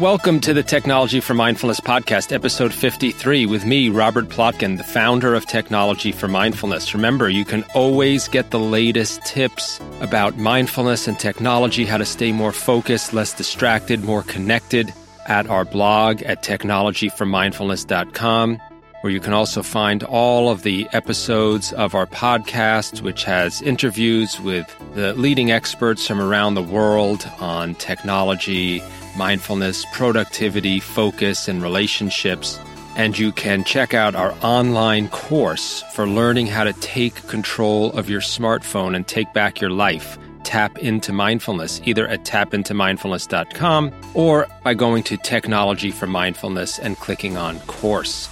Welcome to the Technology for Mindfulness podcast, episode 53, with me, Robert Plotkin, the founder of Technology for Mindfulness. Remember, you can always get the latest tips about mindfulness and technology, how to stay more focused, less distracted, more connected at our blog at technologyformindfulness.com, where you can also find all of the episodes of our podcast, which has interviews with the leading experts from around the world on technology mindfulness, productivity, focus, and relationships. And you can check out our online course for learning how to take control of your smartphone and take back your life. Tap into mindfulness, either at tapintomindfulness.com or by going to Technology for Mindfulness and clicking on Course.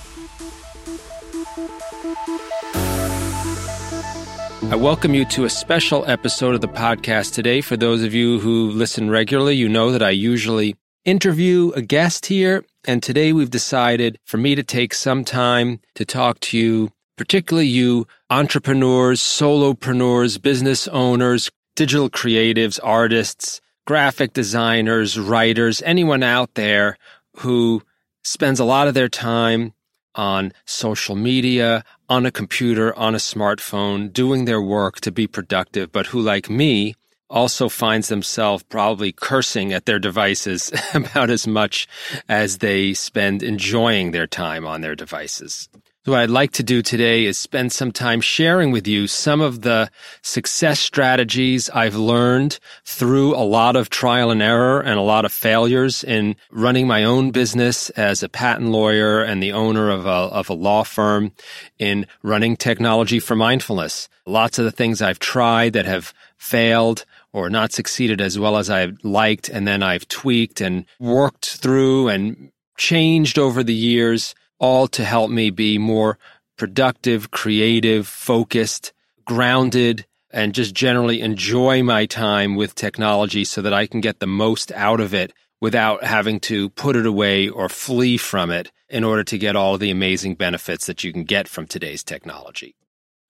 I welcome you to a special episode of the podcast today. For those of you who listen regularly, you know that I usually interview a guest here. And today we've decided for me to take some time to talk to you, particularly you entrepreneurs, solopreneurs, business owners, digital creatives, artists, graphic designers, writers, anyone out there who spends a lot of their time on social media, on a computer, on a smartphone, doing their work to be productive, but who, like me, also finds themselves probably cursing at their devices about as much as they spend enjoying their time on their devices. What I'd like to do today is spend some time sharing with you some of the success strategies I've learned through a lot of trial and error and a lot of failures in running my own business as a patent lawyer and the owner of a, of a law firm in running technology for mindfulness. Lots of the things I've tried that have failed or not succeeded as well as I've liked, and then I've tweaked and worked through and changed over the years all to help me be more productive, creative, focused, grounded, and just generally enjoy my time with technology so that I can get the most out of it without having to put it away or flee from it in order to get all the amazing benefits that you can get from today's technology.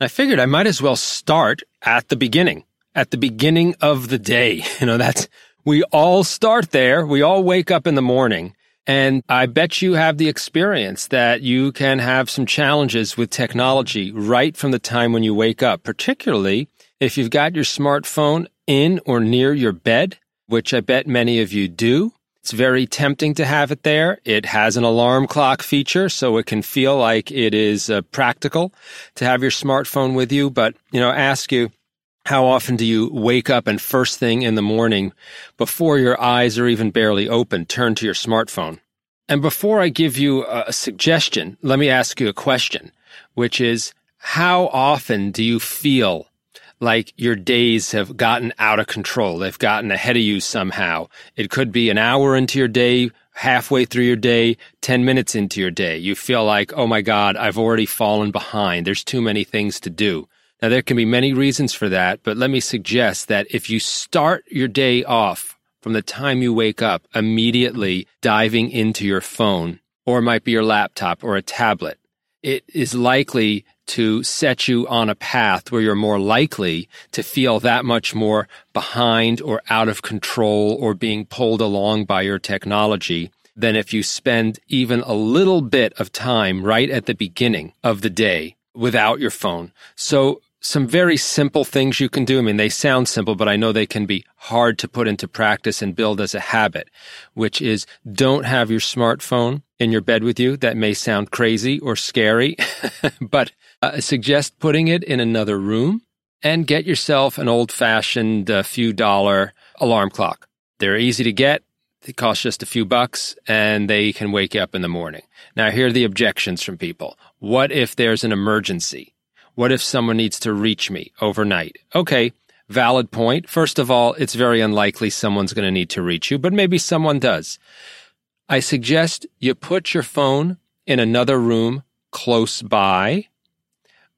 I figured I might as well start at the beginning, at the beginning of the day. You know, that's, we all start there. We all wake up in the morning and I bet you have the experience that you can have some challenges with technology right from the time when you wake up, particularly if you've got your smartphone in or near your bed, which I bet many of you do. It's very tempting to have it there. It has an alarm clock feature, so it can feel like it is uh, practical to have your smartphone with you. But, you know, ask you, how often do you wake up and first thing in the morning, before your eyes are even barely open, turn to your smartphone? And before I give you a suggestion, let me ask you a question, which is how often do you feel like your days have gotten out of control? They've gotten ahead of you somehow. It could be an hour into your day, halfway through your day, 10 minutes into your day. You feel like, oh my God, I've already fallen behind. There's too many things to do. Now, there can be many reasons for that, but let me suggest that if you start your day off from the time you wake up, immediately diving into your phone, or it might be your laptop or a tablet, it is likely to set you on a path where you're more likely to feel that much more behind or out of control or being pulled along by your technology than if you spend even a little bit of time right at the beginning of the day without your phone. So some very simple things you can do. I mean, they sound simple, but I know they can be hard to put into practice and build as a habit, which is don't have your smartphone in your bed with you. That may sound crazy or scary, but uh, suggest putting it in another room and get yourself an old fashioned uh, few dollar alarm clock. They're easy to get. They cost just a few bucks and they can wake you up in the morning. Now, here are the objections from people. What if there's an emergency? What if someone needs to reach me overnight? Okay, valid point. First of all, it's very unlikely someone's going to need to reach you, but maybe someone does. I suggest you put your phone in another room close by,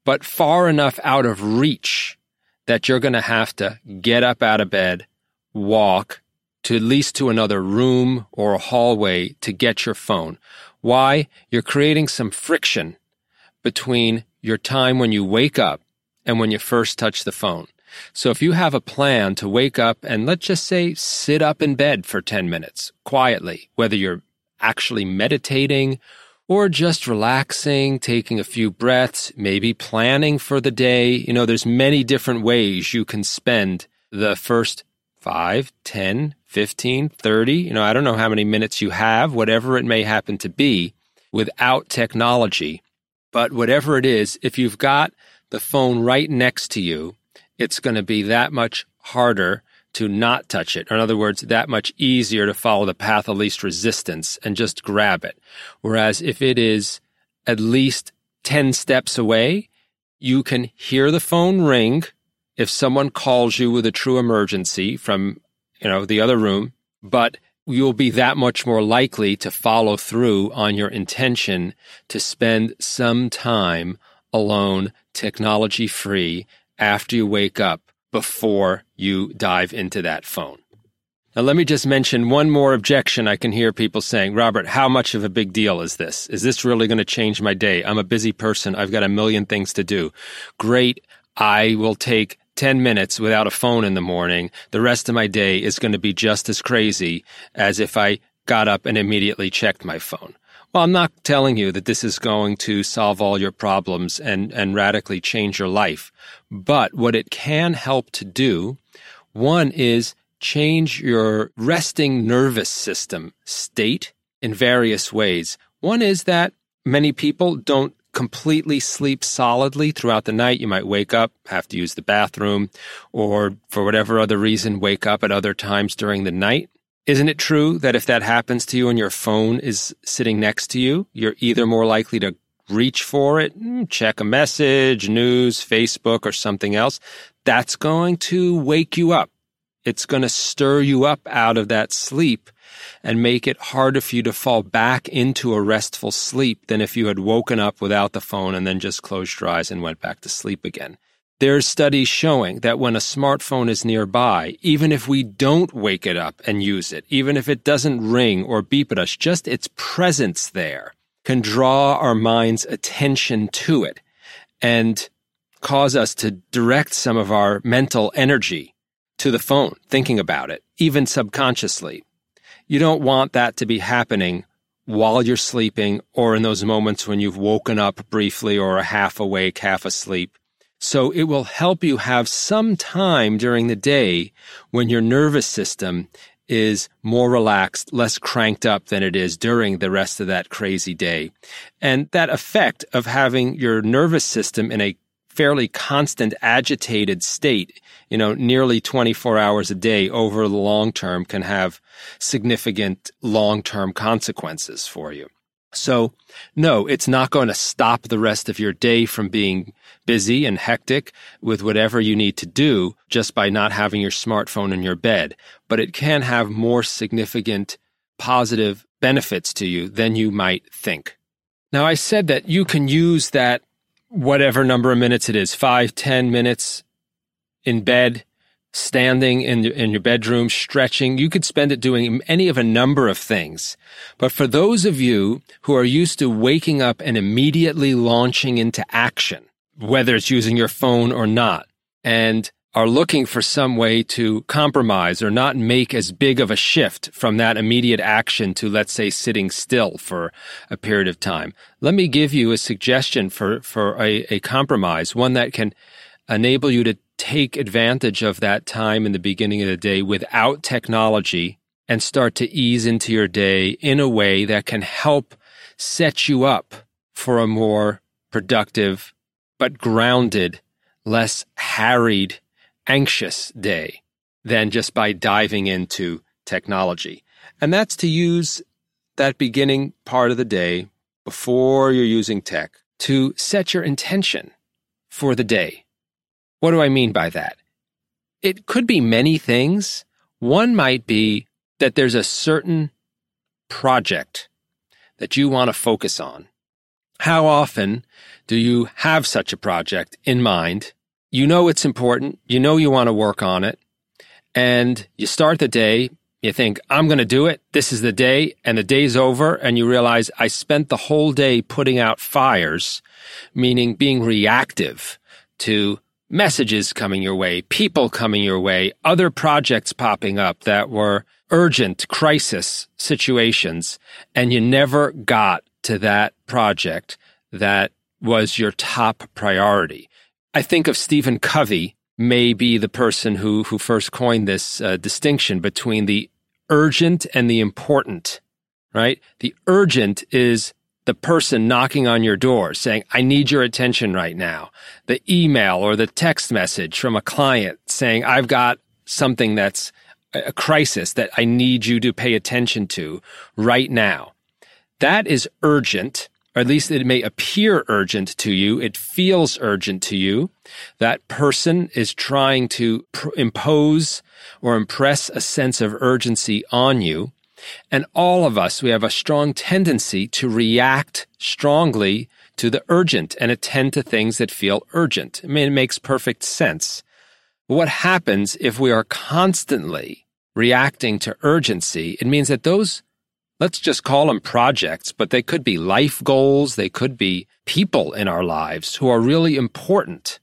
but far enough out of reach that you're going to have to get up out of bed, walk to at least to another room or a hallway to get your phone. Why? You're creating some friction between your time when you wake up and when you first touch the phone. So if you have a plan to wake up and let's just say sit up in bed for 10 minutes quietly, whether you're actually meditating or just relaxing, taking a few breaths, maybe planning for the day. You know, there's many different ways you can spend the first 5, 10, 15, 30, you know, I don't know how many minutes you have, whatever it may happen to be without technology. But whatever it is, if you've got the phone right next to you, it's going to be that much harder to not touch it. Or in other words, that much easier to follow the path of least resistance and just grab it. Whereas if it is at least 10 steps away, you can hear the phone ring if someone calls you with a true emergency from, you know, the other room, but you'll be that much more likely to follow through on your intention to spend some time alone, technology free after you wake up before you dive into that phone. Now, let me just mention one more objection I can hear people saying. Robert, how much of a big deal is this? Is this really going to change my day? I'm a busy person. I've got a million things to do. Great. I will take 10 minutes without a phone in the morning. The rest of my day is going to be just as crazy as if I got up and immediately checked my phone. Well, I'm not telling you that this is going to solve all your problems and, and radically change your life. But what it can help to do, one is change your resting nervous system state in various ways. One is that many people don't completely sleep solidly throughout the night. You might wake up, have to use the bathroom, or for whatever other reason, wake up at other times during the night. Isn't it true that if that happens to you and your phone is sitting next to you, you're either more likely to reach for it, hmm, check a message, news, Facebook, or something else? That's going to wake you up. It's going to stir you up out of that sleep and make it harder for you to fall back into a restful sleep than if you had woken up without the phone and then just closed your eyes and went back to sleep again. There's studies showing that when a smartphone is nearby, even if we don't wake it up and use it, even if it doesn't ring or beep at us, just its presence there can draw our mind's attention to it and cause us to direct some of our mental energy to the phone, thinking about it, even subconsciously. You don't want that to be happening while you're sleeping or in those moments when you've woken up briefly or are half awake, half asleep. So it will help you have some time during the day when your nervous system is more relaxed, less cranked up than it is during the rest of that crazy day. And that effect of having your nervous system in a fairly constant agitated state, you know, nearly 24 hours a day over the long term can have significant long term consequences for you. So, no, it's not going to stop the rest of your day from being busy and hectic with whatever you need to do just by not having your smartphone in your bed. But it can have more significant positive benefits to you than you might think. Now, I said that you can use that whatever number of minutes it is, five, ten minutes in bed standing in, in your bedroom, stretching. You could spend it doing any of a number of things. But for those of you who are used to waking up and immediately launching into action, whether it's using your phone or not, and are looking for some way to compromise or not make as big of a shift from that immediate action to, let's say, sitting still for a period of time. Let me give you a suggestion for, for a, a compromise, one that can enable you to take advantage of that time in the beginning of the day without technology and start to ease into your day in a way that can help set you up for a more productive, but grounded, less harried, anxious day than just by diving into technology. And that's to use that beginning part of the day before you're using tech to set your intention for the day what do I mean by that? It could be many things. One might be that there's a certain project that you want to focus on. How often do you have such a project in mind? You know it's important. You know you want to work on it. And you start the day. You think, I'm going to do it. This is the day. And the day's over. And you realize I spent the whole day putting out fires, meaning being reactive to messages coming your way, people coming your way, other projects popping up that were urgent crisis situations, and you never got to that project that was your top priority. I think of Stephen Covey may be the person who, who first coined this uh, distinction between the urgent and the important, right? The urgent is the person knocking on your door saying, I need your attention right now. The email or the text message from a client saying, I've got something that's a crisis that I need you to pay attention to right now. That is urgent, or at least it may appear urgent to you. It feels urgent to you. That person is trying to pr- impose or impress a sense of urgency on you. And all of us, we have a strong tendency to react strongly to the urgent and attend to things that feel urgent. I mean, it makes perfect sense. What happens if we are constantly reacting to urgency? It means that those, let's just call them projects, but they could be life goals. They could be people in our lives who are really important,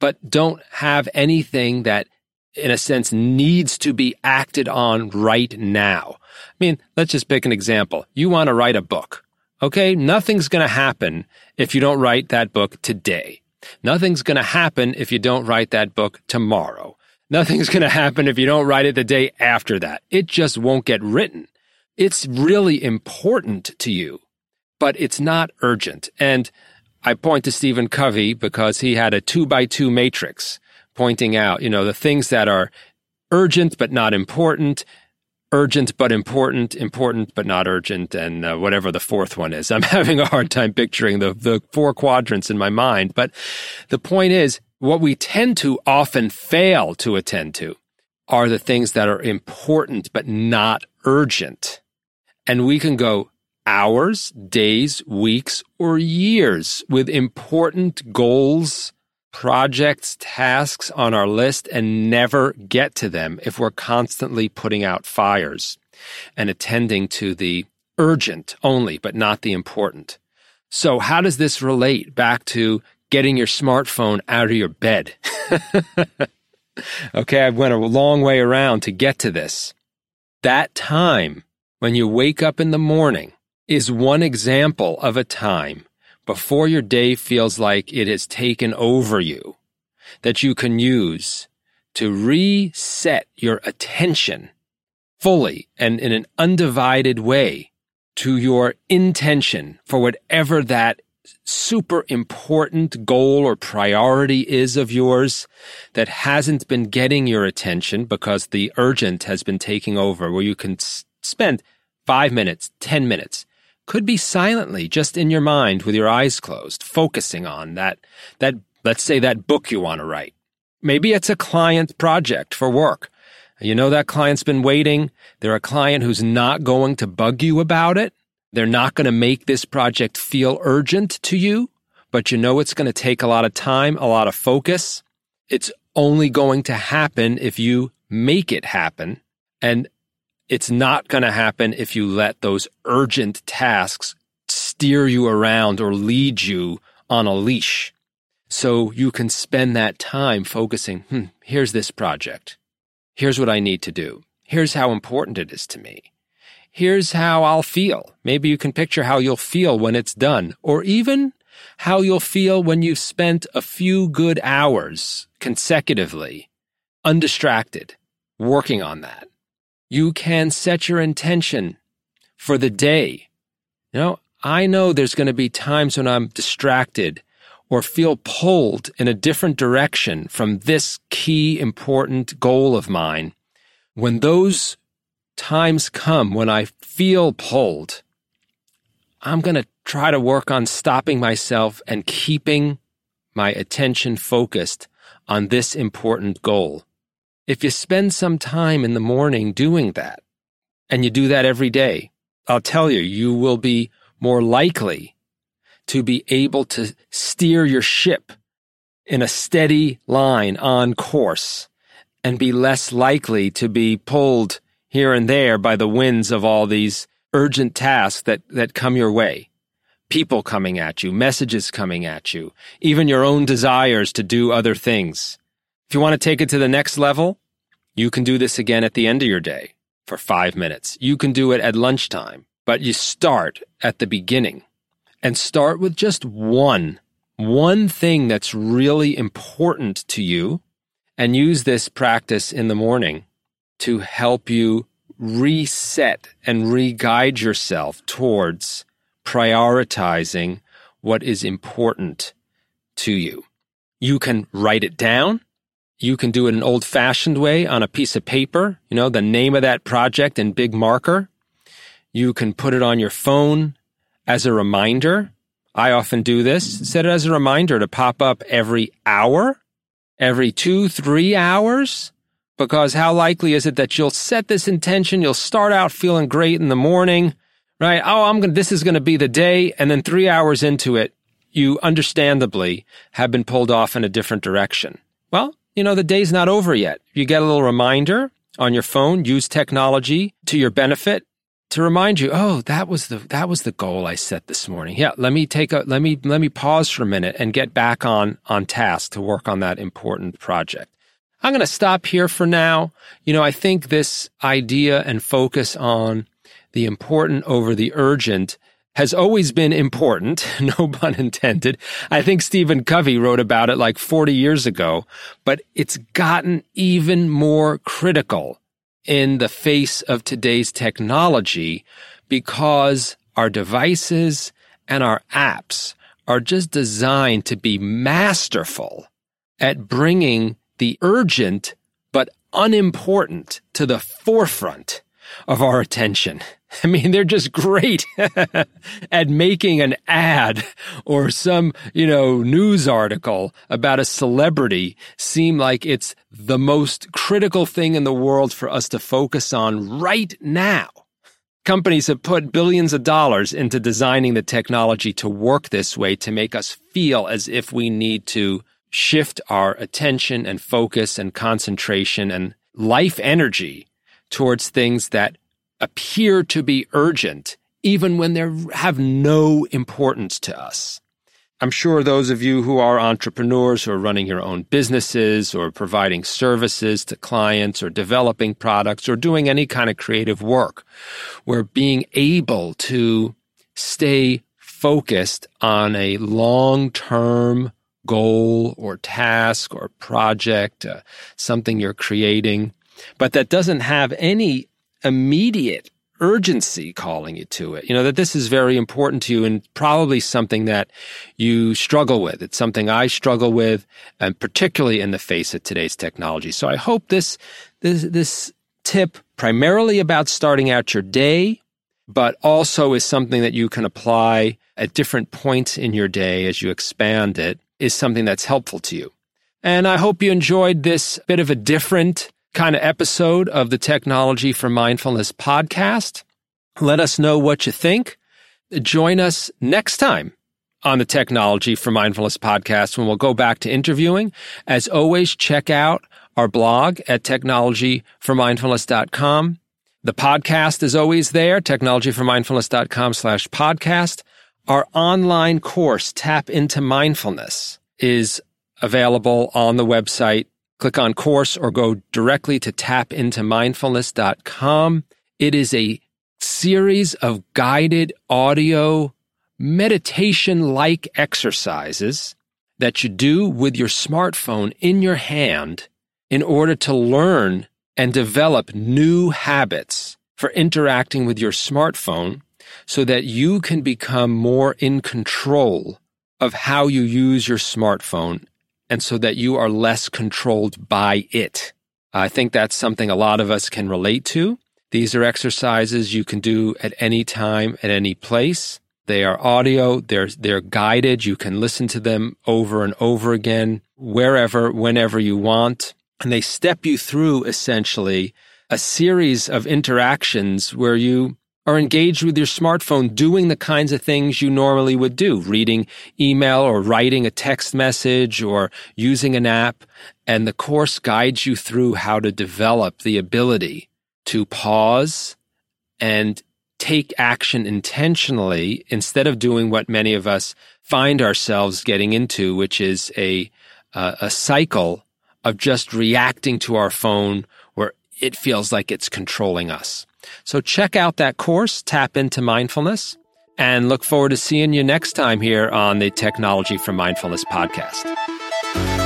but don't have anything that in a sense needs to be acted on right now. I mean, let's just pick an example. You want to write a book. Okay. Nothing's going to happen if you don't write that book today. Nothing's going to happen if you don't write that book tomorrow. Nothing's going to happen if you don't write it the day after that. It just won't get written. It's really important to you, but it's not urgent. And I point to Stephen Covey because he had a two by two matrix pointing out, you know, the things that are urgent but not important, urgent but important, important but not urgent, and uh, whatever the fourth one is. I'm having a hard time picturing the, the four quadrants in my mind. But the point is, what we tend to often fail to attend to are the things that are important but not urgent. And we can go hours, days, weeks, or years with important goals, projects, tasks on our list and never get to them if we're constantly putting out fires and attending to the urgent only, but not the important. So how does this relate back to getting your smartphone out of your bed? okay, I went a long way around to get to this. That time when you wake up in the morning is one example of a time before your day feels like it has taken over you that you can use to reset your attention fully and in an undivided way to your intention for whatever that super important goal or priority is of yours that hasn't been getting your attention because the urgent has been taking over where you can spend five minutes, 10 minutes could be silently just in your mind with your eyes closed, focusing on that, that, let's say that book you want to write. Maybe it's a client project for work. You know that client's been waiting. They're a client who's not going to bug you about it. They're not going to make this project feel urgent to you, but you know it's going to take a lot of time, a lot of focus. It's only going to happen if you make it happen. And it's not going to happen if you let those urgent tasks steer you around or lead you on a leash. So you can spend that time focusing, hmm, here's this project. Here's what I need to do. Here's how important it is to me. Here's how I'll feel. Maybe you can picture how you'll feel when it's done, or even how you'll feel when you've spent a few good hours consecutively, undistracted, working on that you can set your intention for the day. You know, I know there's going to be times when I'm distracted or feel pulled in a different direction from this key important goal of mine. When those times come when I feel pulled, I'm going to try to work on stopping myself and keeping my attention focused on this important goal. If you spend some time in the morning doing that, and you do that every day, I'll tell you, you will be more likely to be able to steer your ship in a steady line on course and be less likely to be pulled here and there by the winds of all these urgent tasks that, that come your way. people coming at you, messages coming at you, even your own desires to do other things. If you want to take it to the next level, you can do this again at the end of your day for five minutes. You can do it at lunchtime, but you start at the beginning and start with just one, one thing that's really important to you and use this practice in the morning to help you reset and re-guide yourself towards prioritizing what is important to you. You can write it down. You can do it an old fashioned way on a piece of paper, you know, the name of that project in big marker. You can put it on your phone as a reminder. I often do this. Set it as a reminder to pop up every hour, every two, three hours. Because how likely is it that you'll set this intention? You'll start out feeling great in the morning, right? Oh, I'm going to, this is going to be the day. And then three hours into it, you understandably have been pulled off in a different direction. Well, you know, the day's not over yet. You get a little reminder on your phone, use technology to your benefit to remind you, oh, that was the that was the goal I set this morning. Yeah, let me take a let me let me pause for a minute and get back on on task to work on that important project. I'm going to stop here for now. You know, I think this idea and focus on the important over the urgent has always been important, no pun intended. I think Stephen Covey wrote about it like 40 years ago, but it's gotten even more critical in the face of today's technology because our devices and our apps are just designed to be masterful at bringing the urgent but unimportant to the forefront of our attention. I mean, they're just great at making an ad or some, you know, news article about a celebrity seem like it's the most critical thing in the world for us to focus on right now. Companies have put billions of dollars into designing the technology to work this way to make us feel as if we need to shift our attention and focus and concentration and life energy towards things that appear to be urgent, even when they have no importance to us. I'm sure those of you who are entrepreneurs who are running your own businesses or providing services to clients or developing products or doing any kind of creative work, where being able to stay focused on a long term goal or task or project, uh, something you're creating, but that doesn't have any immediate urgency calling you to it. You know, that this is very important to you and probably something that you struggle with. It's something I struggle with, and particularly in the face of today's technology. So I hope this, this, this tip primarily about starting out your day, but also is something that you can apply at different points in your day as you expand it is something that's helpful to you. And I hope you enjoyed this bit of a different kind of episode of the Technology for Mindfulness podcast. Let us know what you think. Join us next time on the Technology for Mindfulness podcast when we'll go back to interviewing. As always, check out our blog at technologyformindfulness.com. The podcast is always there, technologyformindfulness.com slash podcast. Our online course, Tap into Mindfulness, is available on the website. Click on course or go directly to tapintomindfulness.com. It is a series of guided audio meditation like exercises that you do with your smartphone in your hand in order to learn and develop new habits for interacting with your smartphone so that you can become more in control of how you use your smartphone and so that you are less controlled by it. I think that's something a lot of us can relate to. These are exercises you can do at any time, at any place. They are audio. They're, they're guided. You can listen to them over and over again, wherever, whenever you want. And they step you through essentially a series of interactions where you are engaged with your smartphone doing the kinds of things you normally would do, reading email or writing a text message or using an app. And the course guides you through how to develop the ability to pause and take action intentionally instead of doing what many of us find ourselves getting into, which is a, uh, a cycle of just reacting to our phone where it feels like it's controlling us. So check out that course, Tap into Mindfulness, and look forward to seeing you next time here on the Technology for Mindfulness podcast.